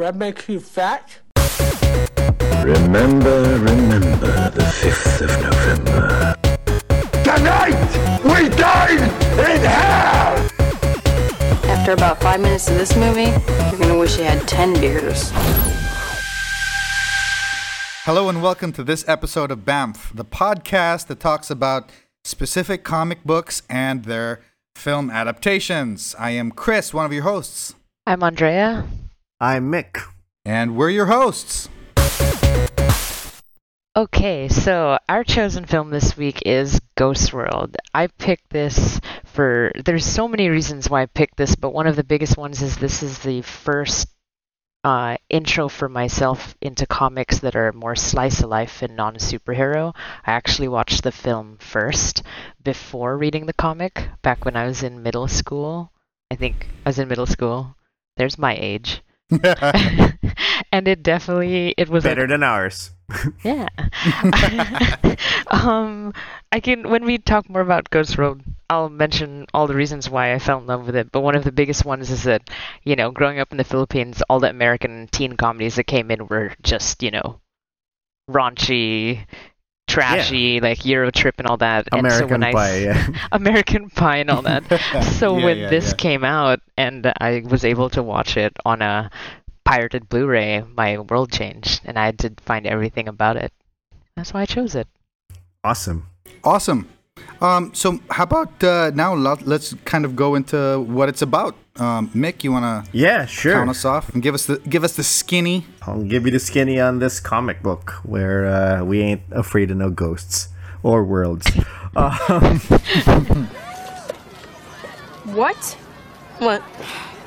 Bread makes you fat? Remember, remember the 5th of November. Tonight, we dine in hell! After about five minutes of this movie, you're gonna wish you had ten beers. Hello and welcome to this episode of BAMF, the podcast that talks about specific comic books and their film adaptations. I am Chris, one of your hosts, I'm Andrea. I'm Mick. and we're your hosts. Okay, so our chosen film this week is Ghost World. I picked this for there's so many reasons why I picked this, but one of the biggest ones is this is the first uh, intro for myself into comics that are more slice of life and non superhero. I actually watched the film first before reading the comic back when I was in middle school. I think I was in middle school. There's my age. and it definitely it was Better than ours. yeah. um, I can when we talk more about Ghost World, I'll mention all the reasons why I fell in love with it. But one of the biggest ones is that, you know, growing up in the Philippines, all the American teen comedies that came in were just, you know, raunchy, trashy, like Euro Trip and all that. and so American when I Pie. s- Yeah. American Pie and all that. so Yeah, when yeah, this yeah. came out and I was able to watch it on a pirated Blu-ray, my world changed, and I had to find everything about it. That's why I chose it. Awesome. Awesome. Um, so how about uh, now? Let's kind of go into what it's about. Um, Mick, you want to Yeah, sure. count us off and give us the give us the skinny? I'll give you the skinny on this comic book where uh, we ain't afraid of no ghosts or worlds. Um, What? What?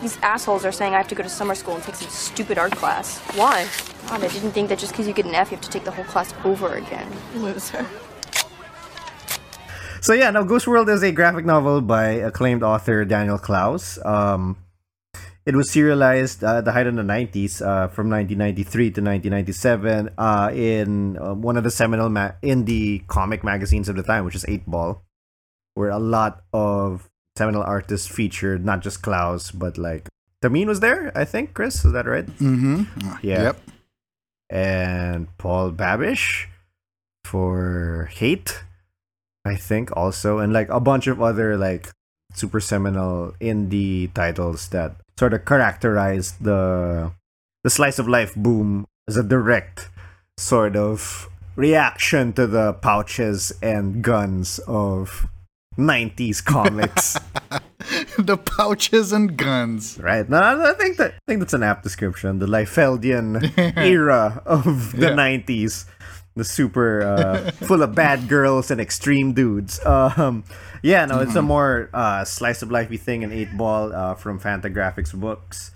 These assholes are saying I have to go to summer school and take some stupid art class. Why? God, I didn't think that just because you get an F, you have to take the whole class over again. Loser. So yeah, now Ghost World is a graphic novel by acclaimed author Daniel Clowes. Um, it was serialized uh, at the height of the 90s, uh, from 1993 to 1997, uh, in uh, one of the seminal ma- indie comic magazines of the time, which is 8 Ball, where a lot of seminal artists featured, not just Clowes, but like Tomine was there, I think, Chris, is that right? Mm-hmm. Yeah. Yep. and Paul Babish for Hate, I think also, and like a bunch of other like super seminal indie titles that sort of characterize the the slice of life boom as a direct sort of reaction to the pouches and guns of 90s comics the pouches and guns. right no i think that i think that's an apt description the Liefeldian era of the Yeah. 90s the super uh, full of bad girls and extreme dudes. Um yeah no it's a more uh slice of lifey thing an eight ball uh from fantagraphics books.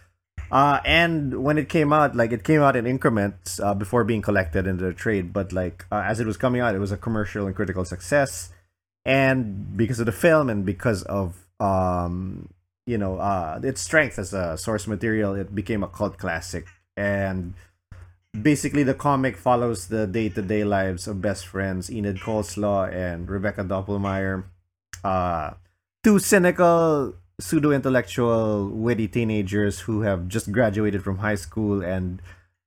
Uh and when it came out like it came out in increments uh, before being collected into the trade but like uh, as it was coming out it was a commercial and critical success. And because of the film and because of um you know uh its strength as a source material it became a cult classic. And basically the comic follows the day-to-day lives of best friends enid coleslaw and rebecca doppelmeyer. Uh two cynical pseudo-intellectual witty teenagers who have just graduated from high school and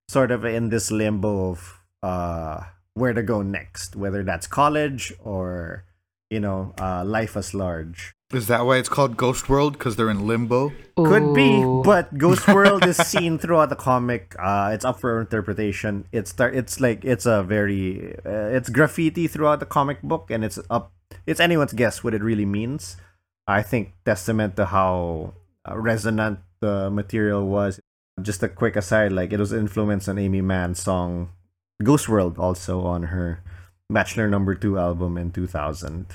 sort of in this limbo of uh where to go next whether that's college or you know uh life as large Is that why it's called Ghost World? Because they're in limbo. could be, but Ghost World is seen throughout the comic. Uh, it's up for interpretation. It's tar- it's like it's a very uh, it's graffiti throughout the comic book, and it's up. It's anyone's guess what it really means. I think testament to how uh, resonant the material was. Just a quick aside, like it was influenced on Aimee Mann's song "Ghost World" also on her Bachelor Number Two album in two thousand.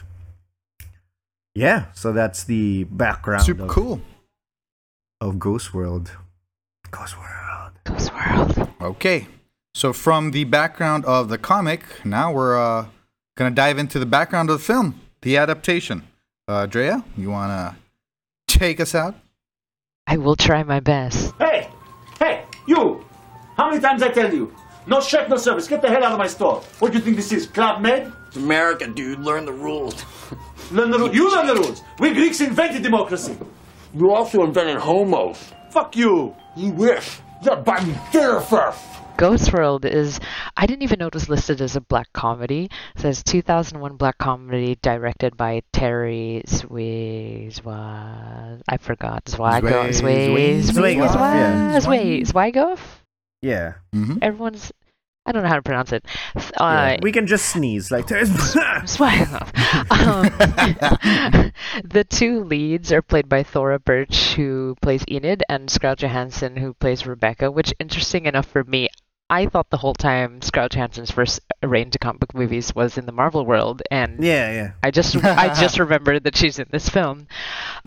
Yeah, so that's the background Super of, cool. of Ghost World. Ghost World. Ghost World. Okay. So from the background of the comic, now we're uh, gonna dive into the background of the film, the adaptation. Uh, Drea, you wanna take us out? I will try my best. Hey! Hey! You! How many times I tell you? No check, no service. Get the hell out of my store. What do you think this is? Club Med? It's America, dude. Learn the rules. Learn the rules. You learn the rules. We Greeks invented democracy. You also invented homos. Fuck you. You wish. You're buying me first. Ghost World is I didn't even know it was listed as a black comedy. It says 2001 black comedy directed by Terry Zwigoff. I forgot Zwigoff. Zwe- Zwe- Zwigoff, yeah. Zwigoff. Yeah. Mm-hmm. Everyone's I don't know how to pronounce it. Uh, we can just sneeze like there's um, the two leads are played by Thora Birch, who plays Enid, and Scarlett Johansson, who plays Rebecca. Which, interesting enough for me, I thought the whole time Scarlett Johansson's first reign to comic book movies was in the Marvel world, and Yeah, yeah. I just I just remembered that she's in this film.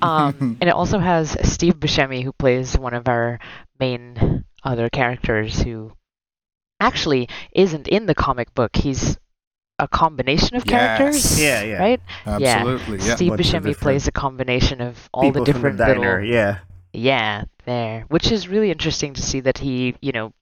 Um, and it also has Steve Buscemi, who plays one of our main other characters, who actually isn't in the comic book. He's a combination of characters. Yeah, yeah. Right? Absolutely. Yeah. Steve Bunch Buscemi plays a combination of all People the from different the diner, little yeah. yeah, there. Which is really interesting to see that he, you know,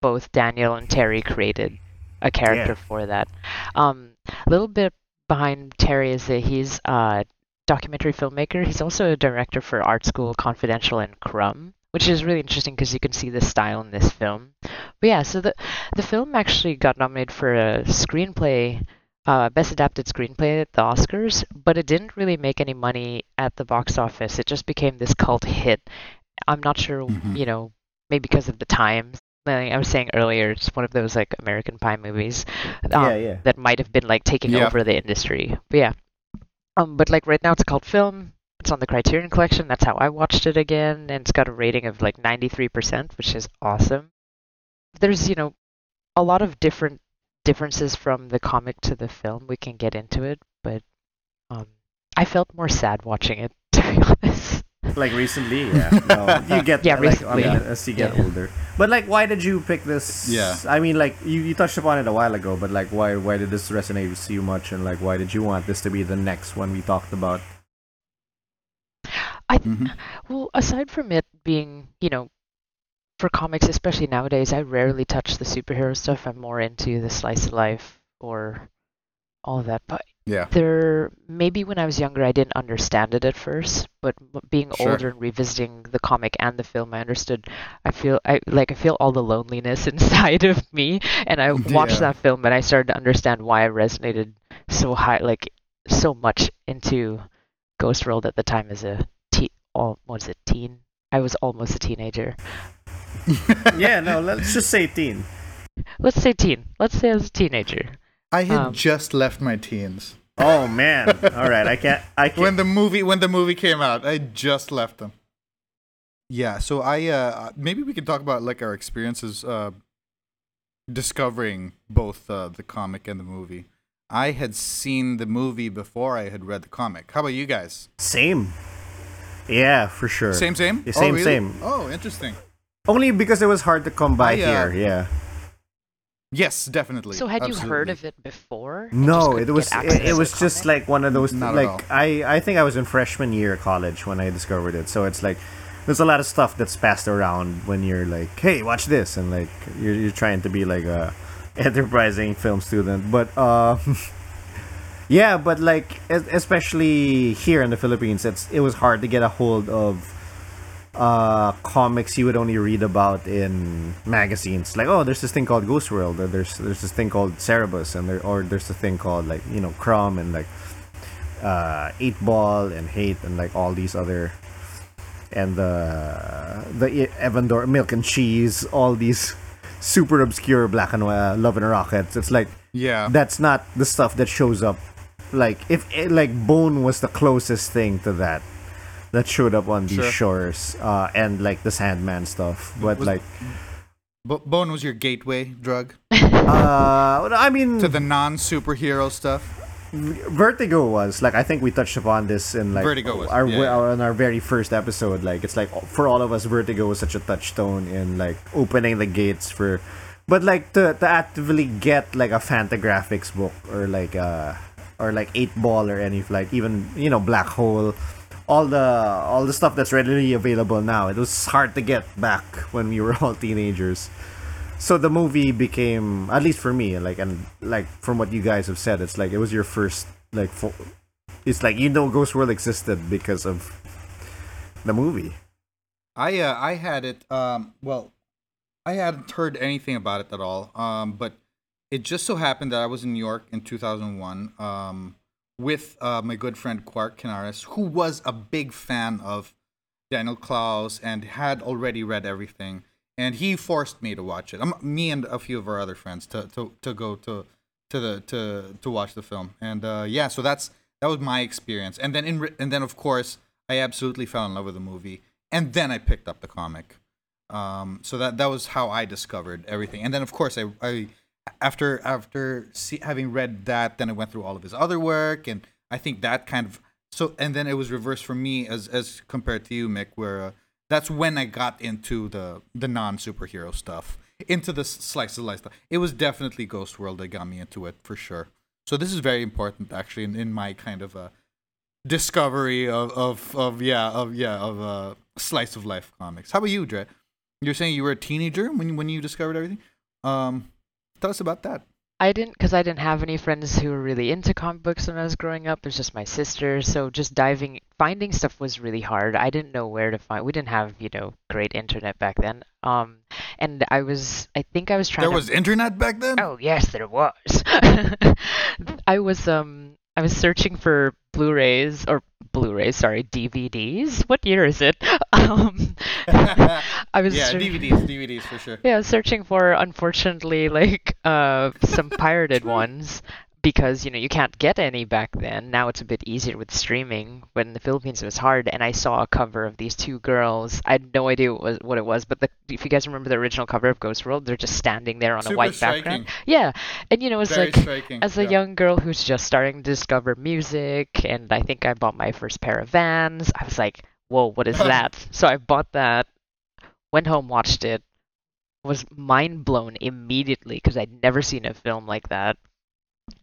both Daniel and Terry created a character Yeah. for that. Um, a little bit behind Terry is that he's a documentary filmmaker. He's also a director for Art School Confidential and Crumb, which is really interesting because you can see the style in this film. But yeah, so the the film actually got nominated for a screenplay uh, best adapted screenplay at the Oscars, but it didn't really make any money at the box office. It just became this cult hit. I'm not sure, Mhm. you know, maybe because of the times. Like I was saying earlier, it's one of those like American Pie movies um, Yeah, yeah. that might have been like taking over the industry. But yeah, um, but like right now it's a cult film. It's on the Criterion Collection. That's how I watched it again, and it's got a rating of like 93%, which is awesome. There's you know a lot of different differences from the comic to the film. We can get into it, but um, I felt more sad watching it to be honest. Like recently, yeah. No, you get Yeah, like I mean, recently. as you get Yeah. older. But like, why did you pick this? Yeah. I mean, like you, you touched upon it a while ago, but like, why why did this resonate with you much, and like, why did you want this to be the next one we talked about? I Mhm. Well, aside from it being, you know, for comics, especially nowadays, I rarely touch the superhero stuff. I'm more into the slice of life or all of that. But Yeah. there, maybe when I was younger, I didn't understand it at first. But being Sure. older and revisiting the comic and the film, I understood. I feel, I like, I feel all the loneliness inside of me. And I watched Yeah. that film, and I started to understand why I resonated so high, like so much into Ghost World at the time as a teen. All was it teen? I was almost a teenager. yeah, no, let's just say teen. Let's say teen. Let's say I was a teenager. I had Um, just left my teens Oh man! All right, I can't. I can't. when the movie when the movie came out. I just left them. Yeah, so I uh maybe we can talk about like our experiences uh discovering both uh, the comic and the movie. I had seen the movie before I had read the comic. How about you guys? Same. Yeah, for sure. Same, same. Yeah, Oh, same, really? same. Oh, interesting. Only because it was hard to come by I, uh, here. Yeah. Yes, definitely. So had you heard of it before? No, it was it, it was just comic? like one of those Not like I I think I was in freshman year of college when I discovered it. So it's like there's a lot of stuff that's passed around when you're like, "Hey, watch this." And like you're you're trying to be like a enterprising film student. But uh yeah, but like especially here in the Philippines, it's it was hard to get a hold of uh comics you would only read about in magazines like oh there's this thing called ghost world or there's there's this thing called cerebus and there or there's a thing called like you know crumb and like uh eight ball and hate and like all these other and the the Evan Dor- milk and cheese all these super obscure black and white love and rockets it's like Yeah. that's not the stuff that shows up like if eh, like bone was the closest thing to that that showed up on these Sure. shores uh and like the sandman stuff. But Was- like Bo- Bone was your gateway drug? Uh i mean to the non-superhero stuff. vertigo was. Like i think we touched upon this in like Vertigo was, our, yeah, our on our very first episode. Like it's like for all of us vertigo was such a touchstone in like opening the gates for but like to, to actively get like a fantagraphics book or like uh or like eight ball or any like even you know black hole all the all the stuff that's readily available now it was hard to get back when we were all teenagers so the movie became at least for me like and like from what you guys have said it's like it was your first like fo- it's like you know ghost world existed because of the movie I uh, I had it. Um, well, I hadn't heard anything about it at all. Um, but it just so happened that I was in New York in 2001 um, with uh, my good friend Quark Canaris, who was a big fan of Daniel Clowes and had already read everything. And he forced me to watch it. Um, me and a few of our other friends to, to, to go to to the to to watch the film. And uh, yeah, so that's that was my experience. And then in and then of course I absolutely fell in love with the movie. And then I picked up the comic. Um, so that that was how I discovered everything. And then of course I, I after after see, having read that, then I went through all of his other work, and I think that kind of so. And then it was reversed for me as as compared to you, Mick, where uh, that's when I got into the the non superhero stuff, into the slice of life stuff. It was definitely Ghost World that got me into it for sure. So this is very important actually in, in my kind of uh, discovery of, of of yeah of yeah of uh slice of life comics. How about you, Dre? You're saying you were a teenager when when you discovered everything. Um, tell us about that. I didn't, because I didn't have any friends who were really into comic books when I was growing up. It was just my sister. So just diving, finding stuff was really hard. I didn't know where to find. We didn't have, you know, great internet back then. Um, and I was, I think I was trying. There to, was internet back then. Oh yes, there was. I was um I was searching for Blu-rays or Blu-rays, sorry, DVDs. What year is it? Um, I was yeah, search- DVDs, DVDs for sure. yeah, searching for unfortunately like uh some pirated ones because you know you can't get any back then. Now it's a bit easier with streaming. But in the Philippines it was hard, and I saw a cover of these two girls. I had no idea what, was, what it was, but the, if you guys remember the original cover of Ghost World, they're just standing there on Super a white background. Yeah, and you know it's like as a yeah. young girl who's just starting to discover music, and I think I bought my first pair of Vans. I was like, "Whoa, what is that?" so I bought that, went home, watched it, was mind blown immediately because I'd never seen a film like that.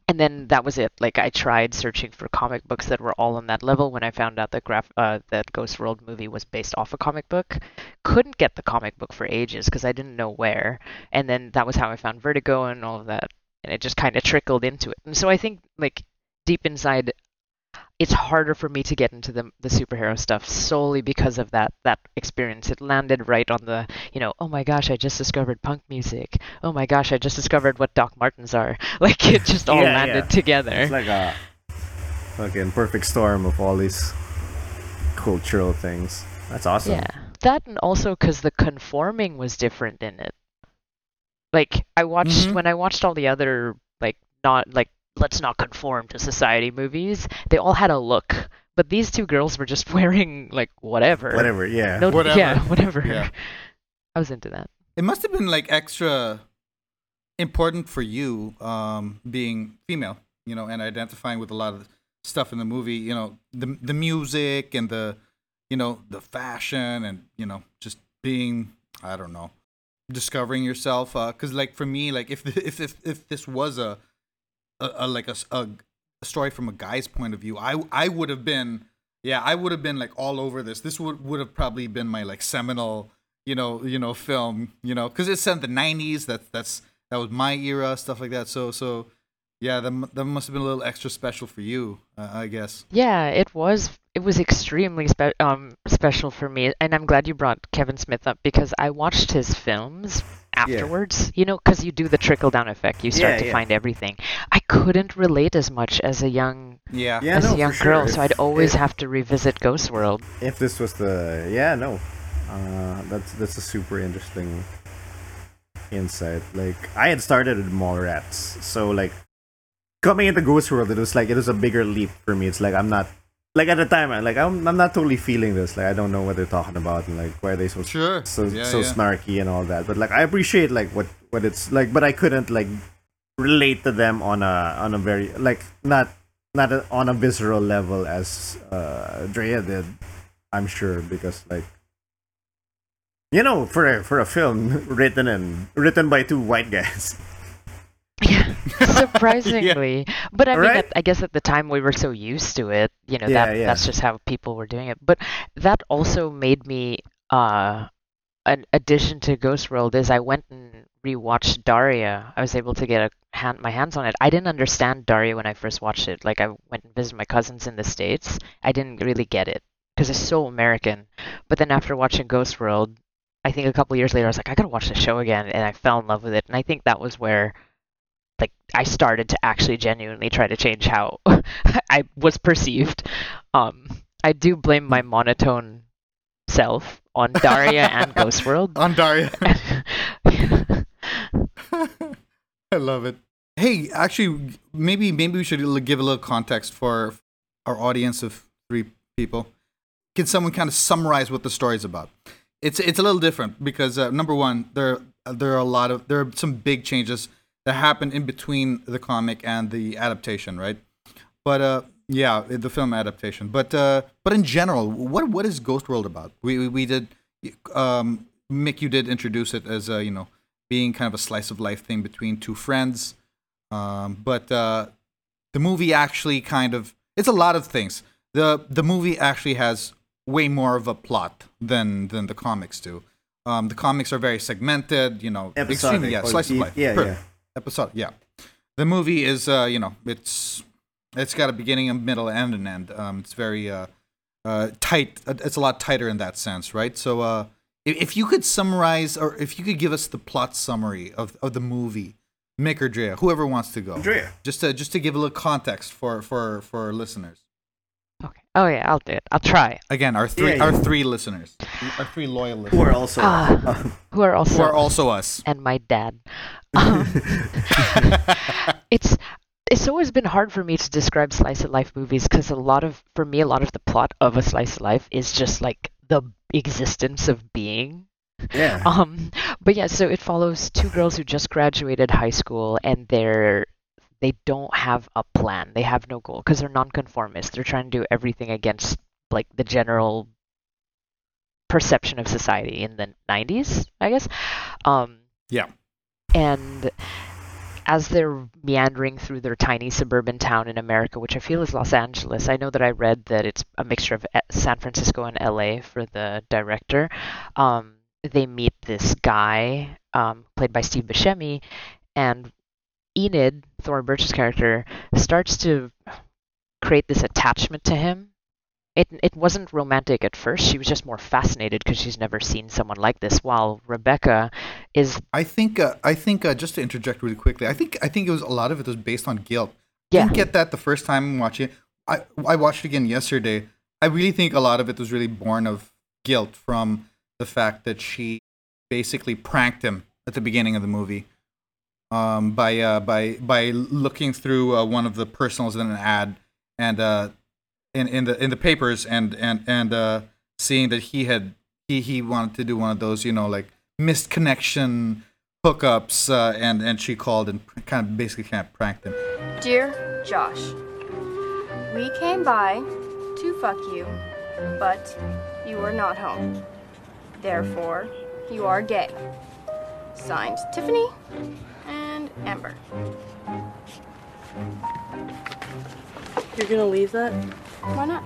And then that was it. Like I tried searching for comic books that were all on that level when I found out that graph uh, that Ghost World movie was based off a comic book. Couldn't get the comic book for ages because I didn't know where. And then that was how I found Vertigo and all of that. And it just kind of trickled into it. And so I think like deep inside it's harder for me to get into the the superhero stuff solely because of that that experience. It landed right on the you know oh my gosh I just discovered punk music. Oh my gosh I just discovered what Doc Martens are. Like it just all Yeah, landed yeah. together. It's like a fucking perfect storm of all these cultural things. That's awesome. Yeah, that and also because the conforming was different in it. Like I watched Mhm. when I watched all the other like not like let's not conform to society movies. They all had a look, but these two girls were just wearing like whatever. Whatever. Yeah. No, Whatever. yeah, whatever. Yeah. I was into that. It must have been like extra important for you, um, being female, you know, and identifying with a lot of stuff in the movie. You know, the the music and the, you know, the fashion and you know, just being, I don't know, discovering yourself. Uh, cause like for me, like if if if, if this was a, a, a like a, a story from a guy's point of view, I I would have been, yeah, I would have been like all over this. This would would have probably been my like seminal you know, you know, film, you know, because it's in the '90s. That that's that was my era, stuff like that. So so, yeah, that that must have been a little extra special for you, uh, I guess. Yeah, it was. It was extremely spe- um special for me, and I'm glad you brought Kevin Smith up because I watched his films afterwards. You know, because you do the trickle down effect. You start Yeah, to yeah. find everything. I couldn't relate as much as a young Yeah. Yeah, as no, a young girl, sure. so I'd always if- have to revisit Ghost World. if this was the yeah no uh that's that's a super interesting insight like i had started with mallrats so like coming into ghost world it was like it was a bigger leap for me it's like i'm not like at the time like I'm, I'm not totally feeling this like i don't know what they're talking about and like why are they so Sure. so Yeah, so yeah. snarky and all that but like i appreciate like what what it's like but i couldn't like relate to them on a on a very like not not a, on a visceral level as uh Drea did i'm sure because like you know for a for a film written and written by two white guys Yeah, surprisingly. But I mean, Right? at, I guess at the time we were so used to it, you know, Yeah, that yeah. that's just how people were doing it. But that also made me uh an addition to Ghost World is I went and rewatched Daria. I was able to get a hand, my hands on it. I didn't understand Daria when I first watched it. Like I went and visited my cousins in the states. I didn't really get it because it's so American. But then after watching Ghost World, I think a couple years later, I was like, I gotta watch the show again, and I fell in love with it. And I think that was where, like, I started to actually genuinely try to change how I was perceived. Um, I do blame my monotone self on Daria and Ghost World. On Daria. I love it. Hey, actually, maybe maybe we should give a little context for our audience of three people. Can someone kind of summarize what the story is about? It's it's a little different because uh, number one, there there are a lot of there are some big changes that happen in between the comic and the adaptation, right? But uh, yeah, the film adaptation. But uh, but in general, what what is Ghost World about? We we, we did, um, Mick, you did introduce it as a you know being kind of a slice of life thing between two friends. Um, but uh, the movie actually kind of it's a lot of things. the The movie actually has way more of a plot than than the comics do. Um, the comics are very segmented, you know, Episodic, extremely yeah, slice of life. yeah, yeah. Episode, yeah. The movie is, uh, you know, it's it's got a beginning, a middle, and an end. Um, it's very uh, uh, tight. It's a lot tighter in that sense, right? So, uh, if, if you could summarize, or if you could give us the plot summary of, of the movie, Mick or Drea, whoever wants to go, Drea. just to just to give a little context for for for listeners. Okay. Oh yeah, I'll do it. I'll try. Again, our three Yeah, yeah. our three listeners, our three loyal Who listeners, are also Ah. Who are also who are also us. and my dad. Um, it's it's always been hard for me to describe slice of life movies because a lot of for me a lot of the plot of a slice of life is just like the existence of being yeah. um but yeah so it follows two girls who just graduated high school and they're they don't have a plan they have no goal because they're nonconformists they're trying to do everything against like the general perception of society in the 90s i guess um Yeah. and as they're meandering through their tiny suburban town in America, which I feel is Los Angeles, I know that I read that it's a mixture of eh, San Francisco and LA for the director. Um, they meet this guy um, played by Steve Buscemi, and Enid, Thora Birch's character, starts to create this attachment to him. It it wasn't romantic at first. She was just more fascinated because she's never seen someone like this. While Rebecca is I think uh, I think uh, just to interject really quickly, I think I think it was a lot of it was based on guilt. Yeah. Didn't get that the first time watching it. I I watched it again yesterday. I really think a lot of it was really born of guilt from the fact that she basically pranked him at the beginning of the movie. Um, by uh, by by looking through uh, one of the personals in an ad and uh, in in the in the papers and and and uh, seeing that he had he he wanted to do one of those you know like missed connection hookups uh, and and she called and kind of basically kind of pranked him. Dear Josh, we came by to fuck you, but you were not home. Therefore, you are gay. Signed, Tiffany and Amber. You're gonna leave that? Why not?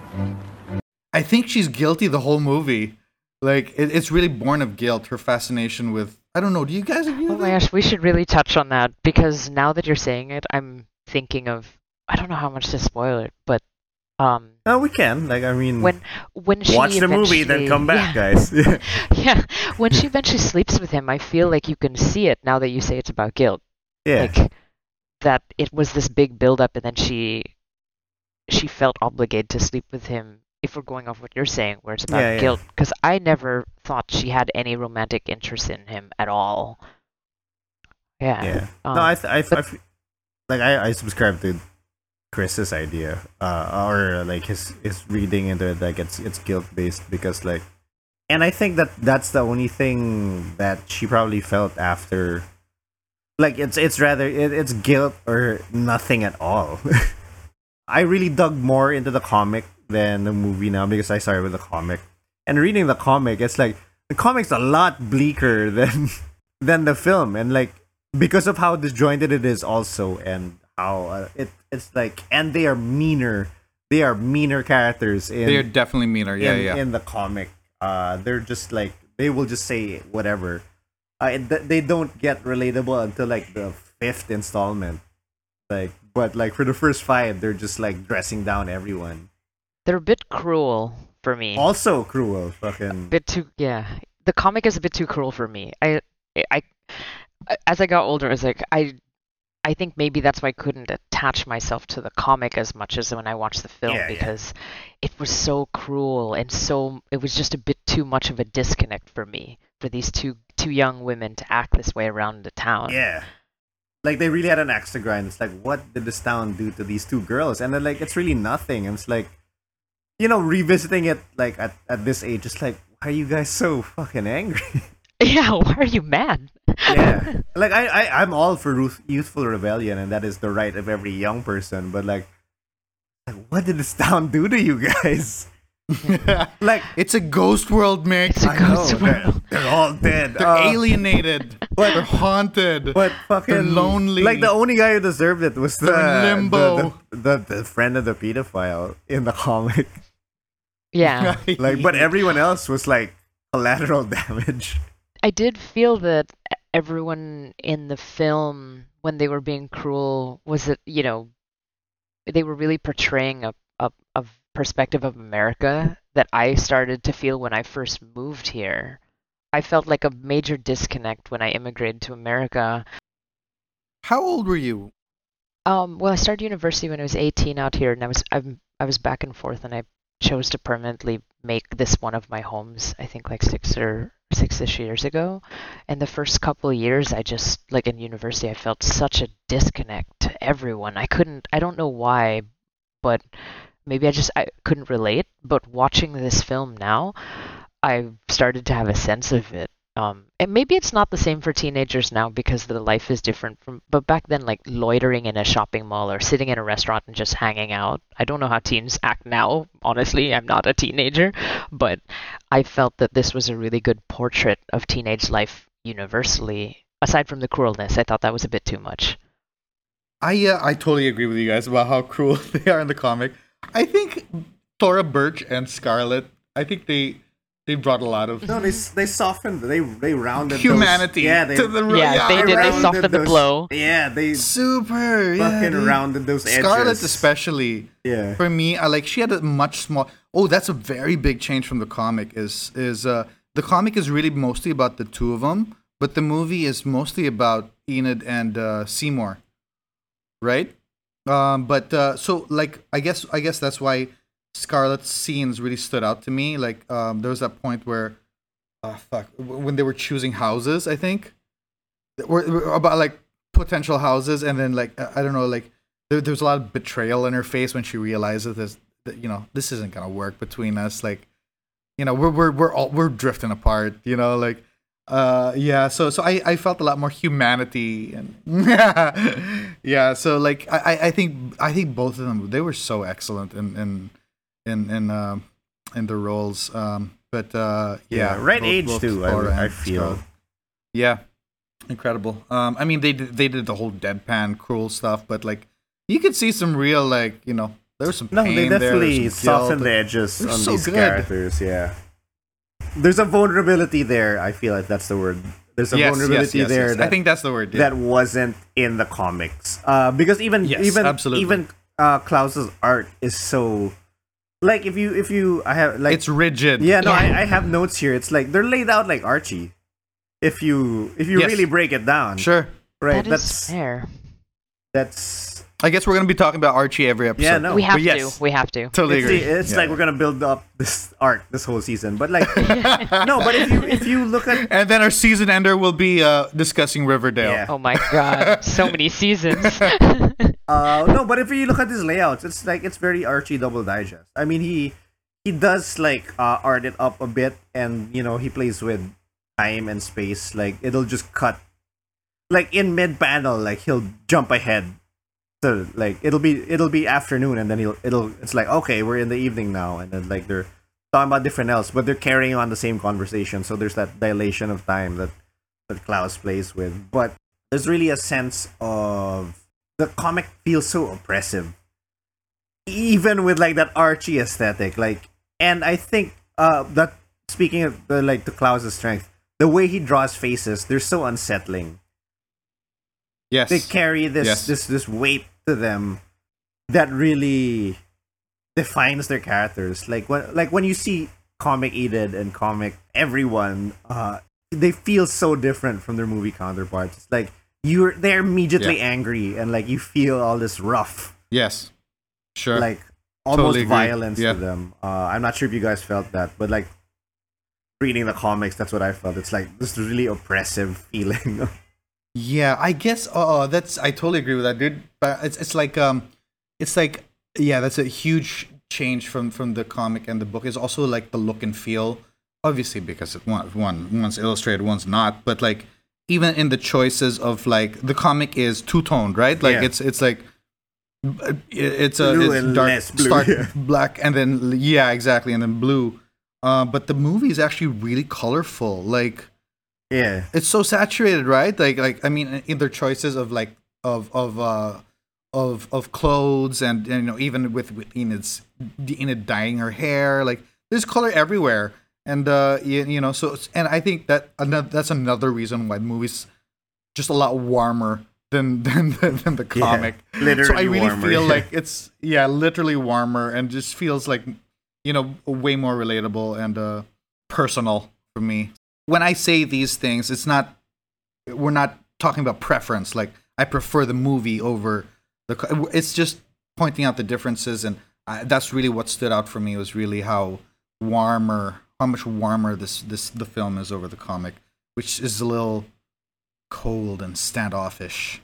I think she's guilty the whole movie. Like it, it's really born of guilt. Her fascination with I don't know. Do you guys agree Oh my gosh, we should really touch on that because now that you're saying it, I'm thinking of I don't know how much to spoil it, but um No, we can. Like, I mean, when when she watch the movie, then come back, yeah, guys. yeah, when she eventually sleeps with him, I feel like you can see it now that you say it's about guilt. Yeah. Like that it was this big build up and then she she felt obligated to sleep with him if we're going off what you're saying where it's about Yeah, yeah. guilt because I never thought she had any romantic interest in him at all. Yeah. Yeah. Um, no, I, th- I, th- but- I f- like I, I subscribe to Chris's idea, uh, or like his his reading into it. Like it's it's guilt based because like, and I think that that's the only thing that she probably felt after. Like it's it's rather it, it's guilt or nothing at all. I really dug more into the comic than the movie now because I started with the comic. And reading the comic, it's like the comic's a lot bleaker than than the film, and like because of how disjointed it is, also, and how uh, it it's like, and they are meaner. They are meaner characters in They are definitely meaner. Yeah, in, yeah. in the comic. Uh, they're just like they will just say whatever. Uh, it, they don't get relatable until like the fifth installment. Like, but like for the first five, they're just like dressing down everyone. They're a bit cruel for me. Also cruel, fucking. bit too yeah the comic is a bit too cruel for me. I, I, as I got older, I was like, I, I think maybe that's why I couldn't attach myself to the comic as much as when I watched the film Yeah, yeah. because it was so cruel and so it was just a bit too much of a disconnect for me for these two two young women to act this way around the town. Yeah. Like they really had an axe to grind. It's like, what did this town do to these two girls? And then like it's really nothing. And it's like you know, revisiting it like at, at this age, it's like, why are you guys so fucking angry? Yeah, why are you mad? yeah. Like I, I I'm all for youthful rebellion and that is the right of every young person, but like like what did this town do to you guys? like It's a ghost world, Mick. It's a I know ghost they're, world. they're all dead. They're Uh, alienated. but- they're haunted. But fucking They're lonely. Like the only guy who deserved it was the limbo. The, the, the, the friend of the pedophile in the comic. Yeah. Like, but everyone else was like collateral damage. I did feel that everyone in the film, when they were being cruel, was that you know, they were really portraying a, a a perspective of America that I started to feel when I first moved here. I felt like a major disconnect when I immigrated to America. How old were you? Um, well, I started university when I was 18 out here, and I was I'm, I was back and forth, and I chose to permanently make this one of my homes. I think like six or six-ish years ago, and the first couple of years, I just like in university, I felt such a disconnect to everyone. I couldn't, I don't know why, but maybe I just I couldn't relate. But watching this film now, I've started to have a sense of it. Um, and maybe it's not the same for teenagers now because the life is different from. But back then, like loitering in a shopping mall or sitting in a restaurant and just hanging out. I don't know how teens act now. Honestly, I'm not a teenager, but I felt that this was a really good portrait of teenage life universally. Aside from the cruelness, I thought that was a bit too much. I uh, I totally agree with you guys about how cruel they are in the comic. I think Thora Birch and Scarlett. I think they they brought a lot of No, they they softened. They they rounded those- humanity yeah, they to the Yeah, they did. They rounded softened the blow. Yeah, they super yeah, fucking dude. rounded those edges. Scarlett especially. Yeah. For me, I like she had a much small. Oh, that's a very big change from the comic. Is is uh the comic is really mostly about the two of them, but the movie is mostly about Enid and uh, Seymour, right? Um, but uh, so like I guess I guess that's why Scarlett's scenes really stood out to me. Like um, there was that point where, uh, fuck, when they were choosing houses, I think, or about like potential houses, and then like I I don't know, like there, there was a lot of betrayal in her face when she realizes this, that you know this isn't gonna work between us. Like, you know, we're we're we're all we're drifting apart. You know, like uh yeah so so i i felt a lot more humanity and yeah so like i I- think i think both of them they were so excellent in in in in um in the roles um but uh yeah, Yeah, right both- age both too, I- I feel. Scarlett. yeah incredible um i mean they did they did the whole deadpan cruel stuff but like you could see some real like you know there was some No, pain they there, there definitely guilt. softened the edges on so these good. characters. Yeah, there's a vulnerability there. I feel like that's the word. There's a yes, yes, vulnerability yes, there yes. that i think that's the word yeah. that wasn't in the comics. Uh, because even Yes, even absolutely. even uh, Clowes's art is so like if you if you I have like it's rigid yeah no Yeah. I, I have notes here. It's like they're laid out like Archie. If you if you Yes. really break it down, sure right? That is that's fair. that's I guess we're gonna be talking about Archie every episode. Yeah, no. We have yes, to. We have to. Totally it's, agree. the- it's Yeah. like we're gonna build up this arc this whole season. But like no, but if you if you look at and then our season ender will be uh, discussing Riverdale. Yeah. Oh my god, so many seasons. Uh, no, but if you look at his layouts, it's like it's very Archie Double Digest. I mean, he he does like uh, art it up a bit, and you know he plays with time and space. Like it'll just cut, like in mid panel, like he'll jump ahead. So like it'll be it'll be afternoon, and then he'll it'll it's like okay, we're in the evening now, and then like they're talking about different else, but they're carrying on the same conversation. So there's that dilation of time that that Clowes plays with, but there's really a sense of the comic feels so oppressive even with like that archie aesthetic like and i think uh that speaking of the like the clowes's strength the way he draws faces they're so unsettling Yes. they carry this Yes. this this weight to them that really defines their characters like when like when you see comic Edith and comic everyone, uh, they feel so different from their movie counterparts. It's like you're they're immediately Yeah. angry and like you feel all this rough, Yes. Sure. like almost Totally violence Yeah. to them. Uh, I'm not sure if you guys felt that, but like reading the comics, that's what I felt. It's like this really oppressive feeling. Yeah, I guess. Oh, that's. I totally agree with that, dude. But it's it's like um, it's like yeah, that's a huge change from from the comic and the book. It's also like the look and feel, obviously because it one one one's illustrated, one's not. But like even in the choices of like the comic is two toned, right? Like Yeah. it's it's like it's a Blue it's dark, blue, stark yeah. black, and then yeah, exactly, and then blue. Uh, but the movie is actually really colorful. Like yeah, it's so saturated, right? Like like I mean, in their choices of like of of uh of of clothes and, and you know even with with Enid's Enid dyeing her hair, like there's color everywhere, and uh you, you know so and I think that another that's another reason why the movie's just a lot warmer than than than the comic. Yeah, comic. so I really warmer, feel yeah. like it's yeah literally warmer and just feels like you know way more relatable and uh personal for me when i say these things it's not we're not talking about preference. Like i prefer the movie over the. It's just pointing out the differences and I, that's really what stood out for me was really how warmer how much warmer this this the film is over the comic which is a little cold and standoffish.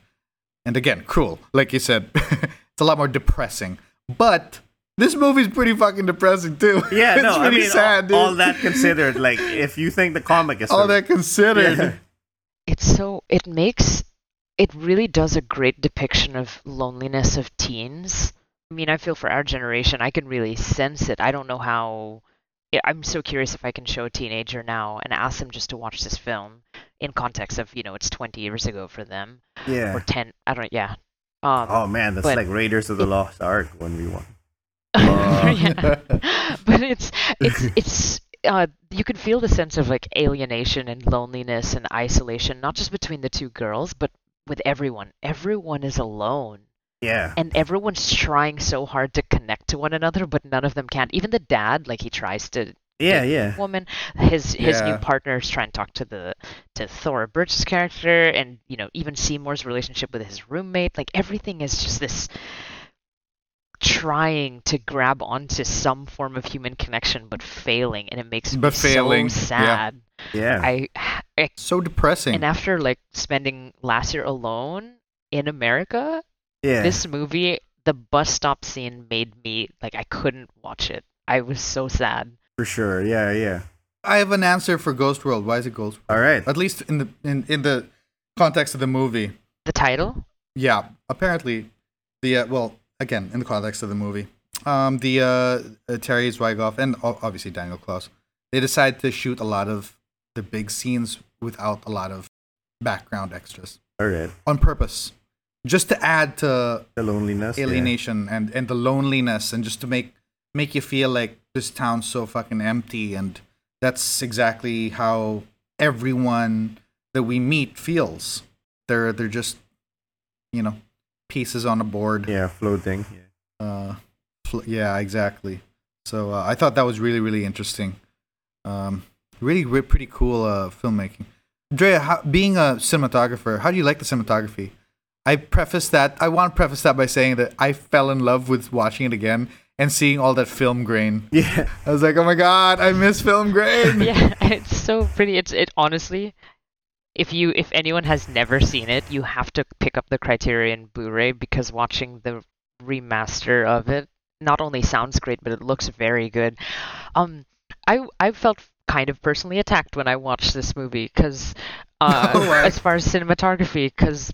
And again cruel. Like you said it's a lot more depressing. But this movie's pretty fucking depressing too yeah. it's no, I mean, sad all, dude. all that considered, like if you think the comic is all for- that considered Yeah. it's so it makes it really does a great depiction of loneliness of teens i mean i feel for our generation i can really sense it i don't know how i'm so curious if i can show a teenager now and ask them just to watch this film in context of you know it's 20 years ago for them Yeah. or 10 i don't yeah um Oh man, that's like Raiders of the Lost Ark when we won. yeah. but it's it's it's uh you can feel the sense of like alienation and loneliness and isolation not just between the two girls but with everyone. Everyone is alone. Yeah, and everyone's trying so hard to connect to one another but none of them can. Even the dad like he tries to yeah, yeah. woman. His his new Yeah. partner is trying to talk to the to Thora Birch's character and you know even Seymour's relationship with his roommate. Like everything is just this trying to grab onto some form of human connection but failing and it makes But me failing, so yeah. sad Yeah. I, I so depressing and after like spending last year alone in America yeah. this movie the bus stop scene made me like I couldn't watch it I was so sad for sure. Yeah, yeah. i have an answer for ghost world why is it ghost world All right. at least in the in, in the context of the movie the title yeah apparently the uh, well again in the context of the movie um the uh, uh terry Zwigoff and obviously daniel clowes they decide to shoot a lot of the big scenes without a lot of background extras All right. on purpose just to add to The loneliness. yeah. alienation and and the loneliness and just to make make you feel like this town's so fucking empty and that's exactly how everyone that we meet feels they're they're just you know pieces on a board Yeah, floating. Yeah. uh fl- yeah exactly so uh, i thought that was really really interesting um really, re- pretty cool uh filmmaking Drea, how, being a cinematographer how do you like the cinematography i preface that i want to preface that by saying that i fell in love with watching it again and seeing all that film grain Yeah. i was like oh my god i miss film grain yeah, it's so pretty. It's it honestly, if you if anyone has never seen it, you have to pick up the Criterion Blu-ray because watching the remaster of it not only sounds great, but it looks very good. Um, I I felt kind of personally attacked when I watched this movie because, uh, Oh, as far as cinematography, because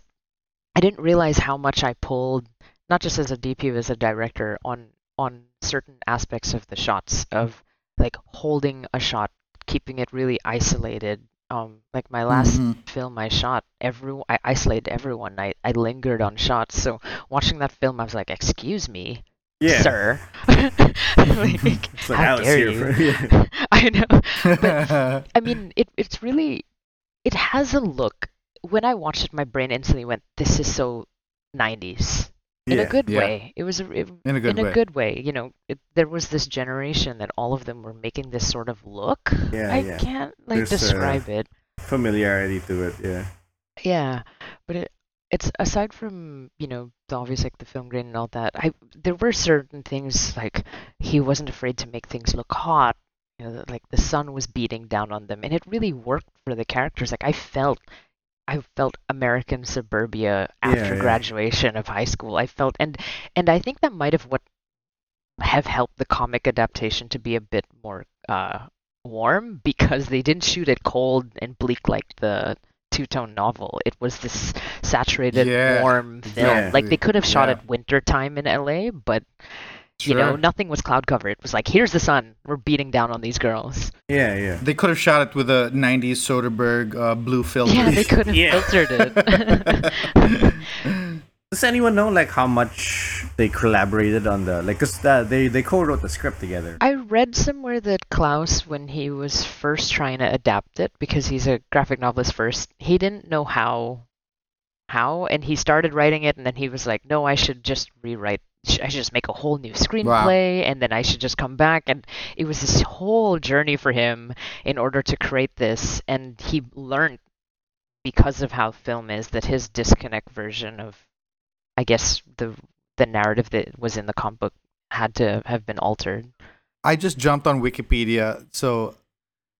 I didn't realize how much I pulled, not just as a DP, but as a director, on on certain aspects of the shots of like holding a shot, keeping it really isolated. Um, like my last Mhm. film I shot, every I isolated everyone. I I lingered on shots. So watching that film, I was like, "Excuse me, Yeah. sir." like, It's like, I how dare you? for- yeah. I know. But I mean, it it's really it has a look. When I watched it, my brain instantly went, "This is so 90s." In Yeah. a good Yeah. way. It was a, it, In a good in way. a good way. You know, it, there was this generation that all of them were making this sort of look. Yeah, I yeah. can't like There's, uh, describe it. Familiarity to it, yeah. Yeah, but it it's aside from you know the obvious like the film grain and all that. I there were certain things like he wasn't afraid to make things look hot. You know, like the sun was beating down on them, and it really worked for the characters. Like I felt. I felt American suburbia after yeah. graduation of high school. I felt and and I think that might have what have helped the comic adaptation to be a bit more uh, warm because they didn't shoot it cold and bleak like the two tone novel. It was this saturated, Yeah. warm film. Yeah. Like they could have shot Yeah. it winter time in LA, but you know, nothing was cloud cover. It was like, here's the sun. We're beating down on these girls. Yeah, yeah. They could have shot it with a 90s Soderbergh uh, blue filter. Yeah, they could have Yeah. filtered it. Does anyone know like how much they collaborated on the like? Cause uh, they they co-wrote the script together. I read somewhere that Clowes, when he was first trying to adapt it, because he's a graphic novelist first, he didn't know how, how, and he started writing it, and then he was like, "No, I should just rewrite. I should just make a whole new screenplay, and then I should just come back." And it was this whole journey for him in order to create this, and he learned because of how film is that his disconnect version of, I guess the the narrative that was in the comic book had to have been altered. I just jumped on Wikipedia. So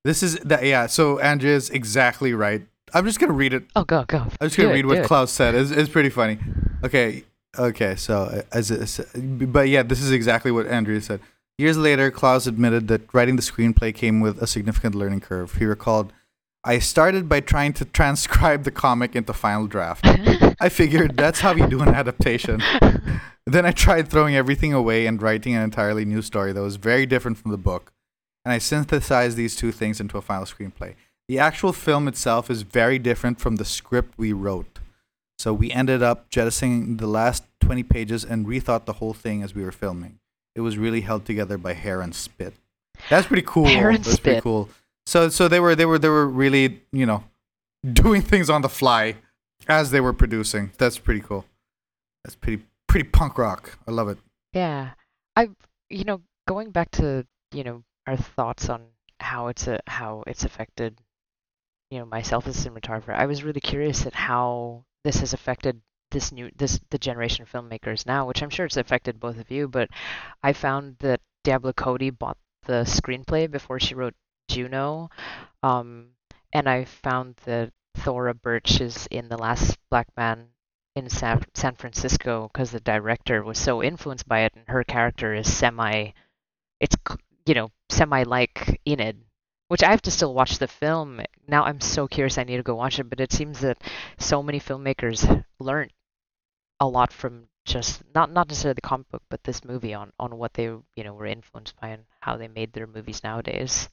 this is that. yeah. So Andrea's exactly right. I'm just gonna read it. Oh, go go. I'm just gonna read what it. Clowes said. It's, it's pretty funny. Okay, okay. So uh, as, as but yeah, this is exactly what Andrea said. Years later, Clowes admitted that writing the screenplay came with a significant learning curve. He recalled, "I started by trying to transcribe the comic into final draft. I figured that's how you do an adaptation. Then I tried throwing everything away and writing an entirely new story that was very different from the book. And I synthesized these two things into a final screenplay. The actual film itself is very different from the script we wrote. So we ended up jettisoning the last 20 pages and rethought the whole thing as we were filming. It was really held together by hair and spit. That's pretty cool. Hair and That's pretty spit. cool. So so they were they were they were really, you know, doing things on the fly as they were producing. That's pretty cool. That's pretty pretty punk rock. I love it. Yeah, I you know going back to you know our thoughts on how it's a how it's affected you know myself as a cinematographer. I was really curious at how this has affected this new this the generation of filmmakers now, which I'm sure it's affected both of you. But I found that Diablo Cody bought the screenplay before she wrote Juno, um, and I found that Thora Birch is in The Last Black Man in San, San Francisco because the director was so influenced by it, and her character is semi, it's you know semi like Enid, which I have to still watch the film. Now I'm so curious, I need to go watch it. But it seems that so many filmmakers learned a lot from just not not necessarily the comic book, but this movie on on what they you know were influenced by and how they made their movies nowadays.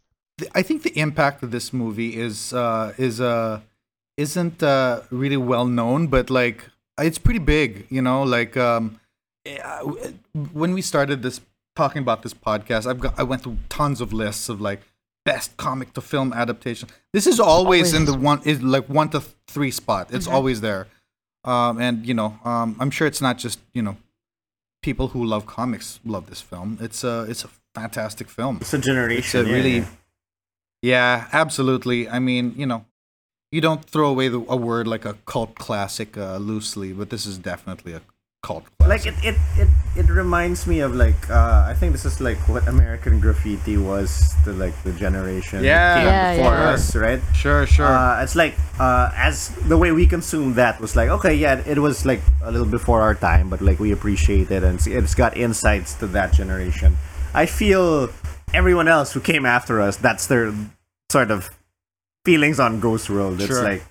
I think the impact of this movie is uh, is uh, isn't uh, really well known, but like it's pretty big. You know, like um, eh, when we started this talking about this podcast, I've got I went through tons of lists of like best comic to film adaptation. This is always, in the one is like one to three spot. It's Mhm. always there, um, and you know, um, I'm sure it's not just you know people who love comics love this film. It's a it's a fantastic film. It's a generation. It's a yeah, really, yeah. yeah. absolutely. I mean, you know, you don't throw away the, a word like a cult classic uh, loosely, but this is definitely a cult like classic. it, it, it, it reminds me of like uh, I think this is like what American Graffiti was to like the generation that Yeah. came Yeah, before yeah. us, right? sure, sure. Uh, it's like uh, as the way we consume that was like okay, yeah, it was like a little before our time, but like we appreciate it and it's- it's got insights to that generation. I feel everyone else who came after us, that's their sort of feelings on Ghost World. It's Sure. like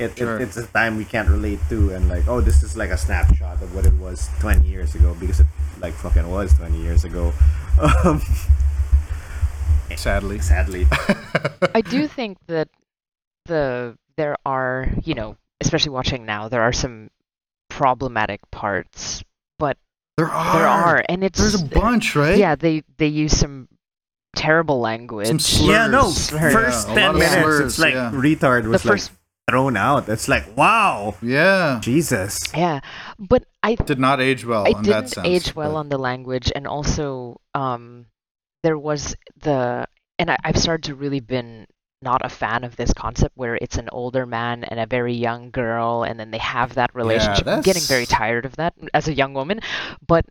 it, Sure. it, it's a time we can't relate to, and like oh, this is like a snapshot of what it was 20 years ago because it like fucking was 20 years ago. Um, Sadly. sadly, I do think that the there are you know especially watching now there are some problematic parts, but There are. there are and it's There's a bunch, right? yeah they they use some terrible language. Some slurs. yeah, no. Slurs. First Yeah, 10 minutes, slurs, it's like yeah. retard the was first like thrown out. It's like, wow, Yeah. Jesus. Yeah, but I Did not age well it in didn't that sense. age well but- on the language, and also um, there was the and I, I've started to really been not a fan of this concept where it's an older man and a very young girl, and then they have that relationship. I'm getting very tired of that as a young woman, but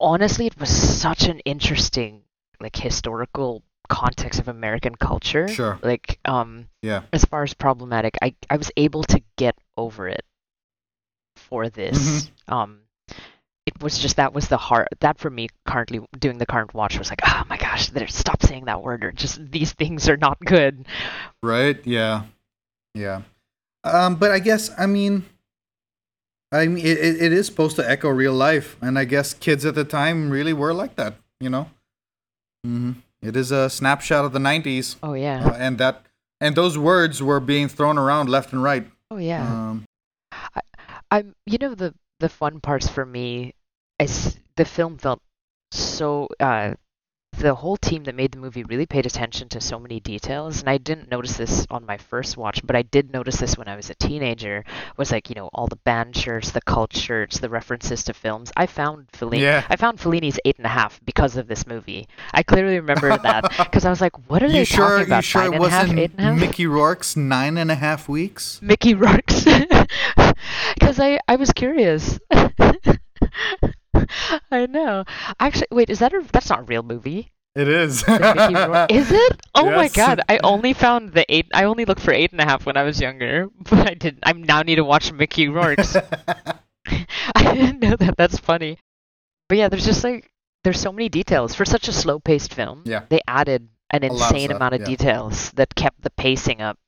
honestly, it was such an interesting like historical context of American culture. Sure. Like um Yeah. as far as problematic, I I was able to get over it for this. Mm-hmm. Um, it was just that was the hard that for me currently doing the current watch was like, oh my gosh, there stop saying that word or just these things are not good. Right? Yeah. Yeah. Um, but I guess I mean I mean it, it, is supposed to echo real life, and I guess kids at the time really were like that, you know? hmm It is a snapshot of the nineties. Oh yeah. Uh, and that and those words were being thrown around left and right. oh yeah. Um, I'm you know the the fun parts for me is the film felt so uh the whole team that made the movie really paid attention to so many details and I didn't notice this on my first watch but I did notice this when I was a teenager was like you know all the band shirts the cult shirts the references to films I found Fellini Yeah. I found Fellini's eight and a half because of this movie I clearly remember that because I was like what are you they sure talking about you sure Nine it and a half, wasn't eight and a half? Mickey Rourke's nine and a half weeks? Mickey Rourke's because I I was curious. I know. Actually, wait, is that a that's not a real movie? It is. The Mickey Rourke. Is it? Oh my god! I only found the eight. I only looked for eight and a half when I was younger, but I didn't. I now need to watch Mickey Rourke's. I didn't know that. That's funny. But yeah, there's just like there's so many details for such a slow-paced film. Yeah. They added an A lot of insane amount of yeah. details that kept the pacing up.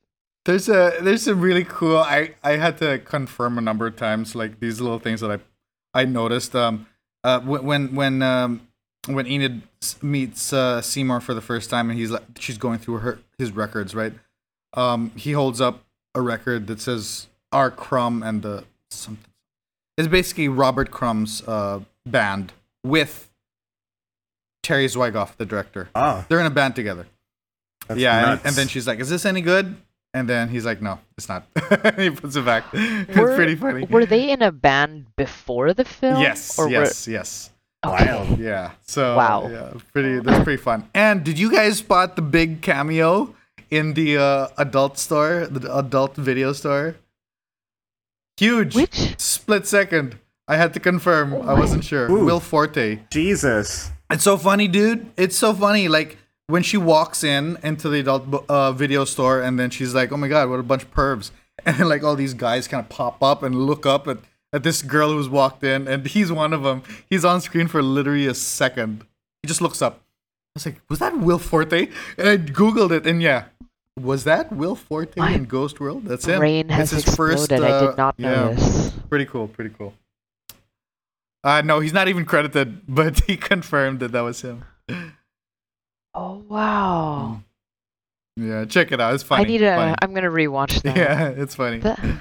There's a there's a really cool. I I had to confirm a number of times like these little things that I I noticed. Um, uh, when when when um when Enid meets uh, Seymour for the first time and he's like she's going through her his records right. Um, he holds up a record that says R. Crumb and the something. It's basically Robert Crumb's uh band with Terry Zwigoff, the director. Oh, They're in a band together. that's yeah, and, and then she's like, "Is this any good?" And then he's like, "No, it's not." he puts it back. it's pretty funny. Were they in a band before the film? Yes, Or were- yes, yes. Okay. Wild. Yeah. So Wow. Yeah, pretty. That's pretty fun. And did you guys spot the big cameo in the uh, adult store, the adult video store? Huge. Which? Split second. I had to confirm. I wasn't sure. Ooh. Will Forte. Jesus. It's so funny, dude. It's so funny. Like when she walks in into the adult uh, video store, and then she's like, "Oh my god, what a bunch of pervs!" And then, like all these guys kind of pop up and look up at at this girl who's walked in, and he's one of them. He's on screen for literally a second. He just looks up. I was like, "Was that Will Forte?" And I googled it, and yeah, was that Will Forte My in Ghost World? That's him. Brain has it's his first. exploded. I uh, did not yeah. know this. Pretty cool. Pretty cool. Uh, no, he's not even credited, but he confirmed that that was him. Oh wow! Yeah, check it out. It's funny. I need a. I'm gonna rewatch that. Yeah, it's funny. The-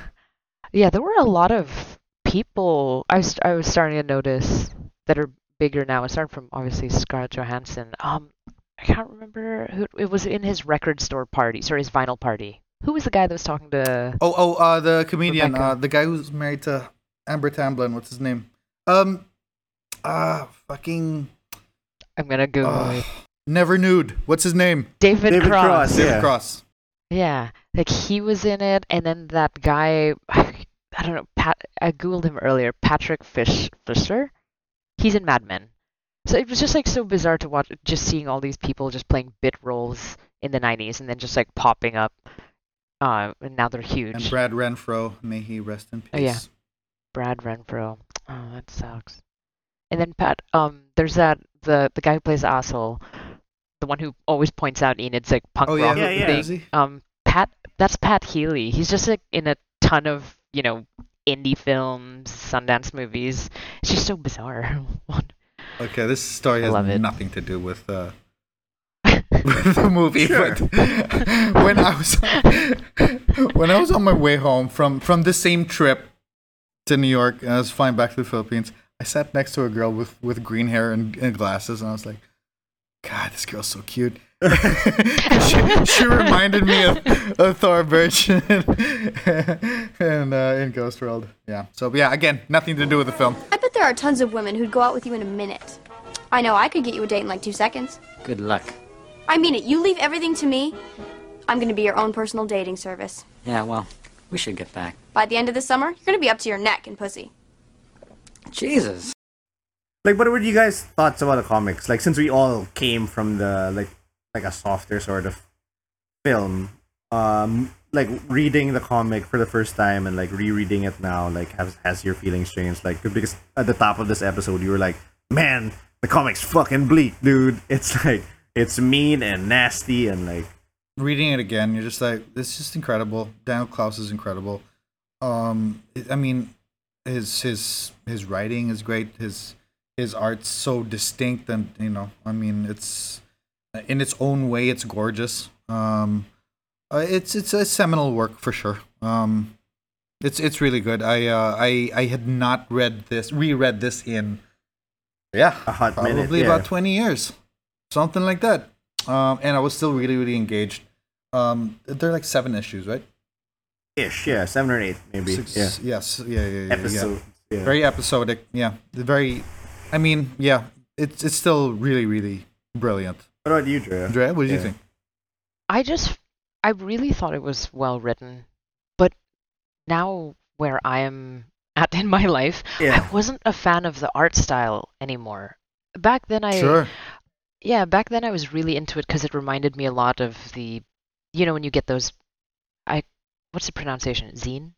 yeah, there were a lot of people. I was I was starting to notice that are bigger now. Aside from obviously Scarlett Johansson. Um, I can't remember who it was in his record store party. Sorry, his vinyl party. Who was the guy that was talking to? Oh, oh, uh, the comedian, Rebecca. uh, the guy who's married to Amber Tamblyn. What's his name? Um, uh, fucking I'm gonna Google uh, it. Never Nude. What's his name? David, David Cross. Cross. David Yeah. Cross. Yeah, like he was in it, and then that guy, I don't know, Pat. I googled him earlier. Patrick Fish Fischler. He's in Mad Men. So it was just like so bizarre to watch, just seeing all these people just playing bit roles in the '90s, and then just like popping up. Uh, and now they're huge. And Brad Renfro. May he rest in peace. Oh, yeah. Brad Renfro. Oh, that sucks. And then Pat, um, there's that the the guy who plays asshole, the one who always points out Enid's like punk Oh yeah, rock Yeah, yeah. thing. Is he? Um, Pat, that's Pat Healy. He's just like in a ton of you know indie films, Sundance movies. It's just so bizarre. Okay, this story has nothing to do with uh, with the movie. But when I was when I was on my way home from from the same trip to New York, and I was flying back to the Philippines, I sat next to a girl with with green hair and, and glasses, and I was like, "God, this girl's so cute." she, she reminded me of, of Thora Birch and, uh, in Ghost World. Yeah. So yeah, again, nothing to do with the film. I bet there are tons of women who'd go out with you in a minute. I know I could get you a date in like two seconds. Good luck. I mean it. You leave everything to me. I'm gonna be your own personal dating service. Yeah, well, we should get back. By the end of the summer, you're gonna be up to your neck in pussy. Jesus. Like, what were you guys' thoughts about the comics? Like, since we all came from the like like a softer sort of film, um, like reading the comic for the first time and like rereading it now, like has has your feelings changed? Like, because at the top of this episode, you were like, "Man, the comic's fucking bleak, dude. It's like it's mean and nasty and like." Reading it again, you're just like, this is just incredible. Daniel Clowes is incredible. Um, I mean, his his his writing is great. His his art's so distinct, and you know, I mean, it's in its own way, it's gorgeous. Um, uh, it's it's a seminal work for sure. Um, it's it's really good. I uh, I I had not read this, reread this in yeah, A hot probably minute, yeah. about twenty years, something like that. Um, and I was still really really engaged. Um, they're like seven issues, right? Ish, yeah, seven or eight maybe. Six, yeah, Yes. Yeah. Yeah. yeah, yeah. Yeah. Very episodic. Yeah. Very. I mean, yeah. It's it's still really really brilliant. What about you, Drea? Dre, what did you think? I just, I really thought it was well written, but now where I am at in my life, Yeah. I wasn't a fan of the art style anymore. Back then, I Sure. yeah, back then I was really into it because it reminded me a lot of the, you know, when you get those, I, what's the pronunciation? Zine,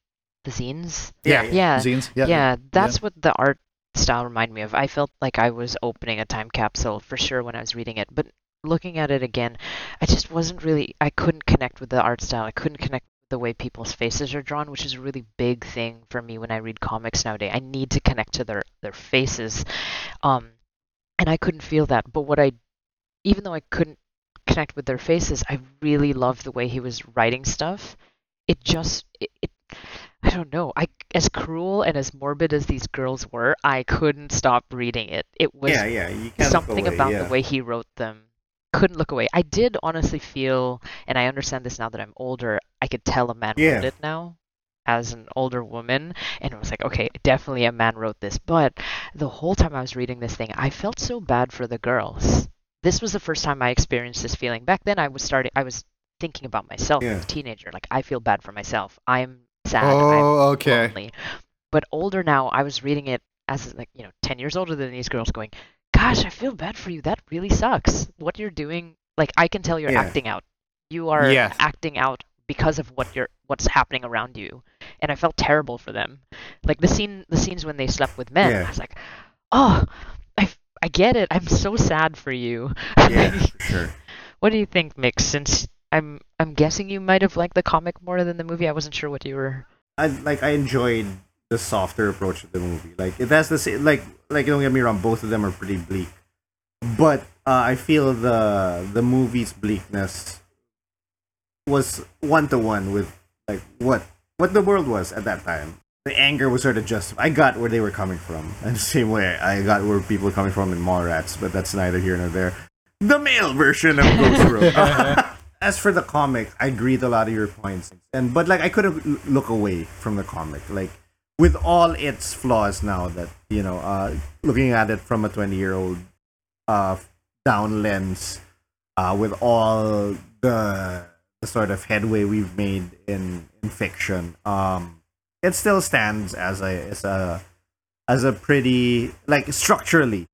the zines. Yeah, Yeah, Zines. yeah, Yeah. that's what the art style reminded me of. I felt like I was opening a time capsule for sure when I was reading it, but looking at it again, I just wasn't really. I couldn't connect with the art style. I couldn't connect with the way people's faces are drawn, which is a really big thing for me when I read comics nowadays. I need to connect to their their faces, um, and I couldn't feel that. But what I, even though I couldn't connect with their faces, I really loved the way he was writing stuff. It just it, it I don't know. I as cruel and as morbid as these girls were, I couldn't stop reading it. It was yeah, yeah. You can't something away, about yeah. the way he wrote them. Couldn't look away. I did honestly feel, and I understand this now that I'm older. I could tell a man wrote it now, as an older woman, and it was like, okay, definitely a man wrote this. But the whole time I was reading this thing, I felt so bad for the girls. This was the first time I experienced this feeling. Back then, I was starting. I was thinking about myself as a teenager. Like I feel bad for myself. I'm sad. Oh, I'm okay. lonely. But older now, I was reading it as like you know, ten years older than these girls, going, "Gosh, I feel bad for you. That really sucks. What you're doing, like I can tell you're Yeah. acting out. You are Yeah. acting out because of what you're what's happening around you." And I felt terrible for them. Like the scene, the scenes when they slept with men. Yeah. I was like, "Oh, I I get it. I'm so sad for you." Yeah, for sure. what do you think, Mix? Since I'm I'm guessing you might have liked the comic more than the movie. I wasn't sure what you were. I like I enjoyed the softer approach of the movie. Like it has the same like like don't get me wrong, both of them are pretty bleak. But uh, I feel the the movie's bleakness was one to one with like what what the world was at that time. The anger was sort of just I got where they were coming from. And the same way I got where people were coming from in Mallrats, but that's neither here nor there. The male version of Ghost World. as for the comic, I agree with a lot of your points, and but like I couldn't look away from the comic, like with all its flaws. Now that you know, uh, looking at it from a twenty-year-old uh, down lens, uh, with all the, the sort of headway we've made in in fiction, um, it still stands as a as a as a pretty like structurally.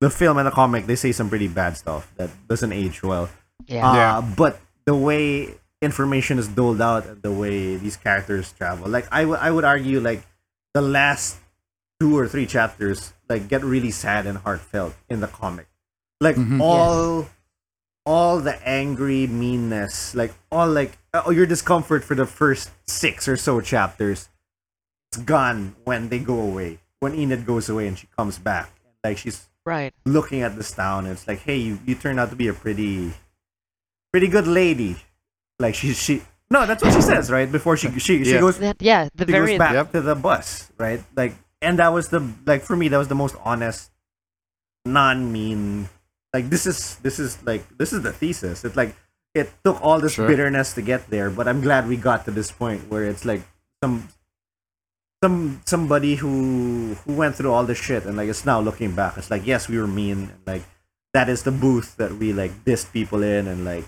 The film and the comic, they say some pretty bad stuff that doesn't age well. Yeah. Uh, Yeah. But the way information is doled out and the way these characters travel, like I would I would argue like the last two or three chapters like get really sad and heartfelt in the comic. Like all all the angry meanness, like all like oh, your discomfort for the first six or so chapters, it's gone when they go away. When Enid goes away and she comes back, like she's Right. looking at this town and it's like hey you, you turned out to be a pretty pretty good lady like she she no that's what she says right before she she, she Yeah. goes That yeah. The she very goes back Yep. to the bus right like and that was the like for me that was the most honest non-mean like this is this is like this is the thesis. It's like it took all this Sure. bitterness to get there, but I'm glad we got to this point where it's like some some somebody who who went through all this shit and like it's now looking back. It's like yes, we were mean. And, like that is the booth that we like dissed people in, and like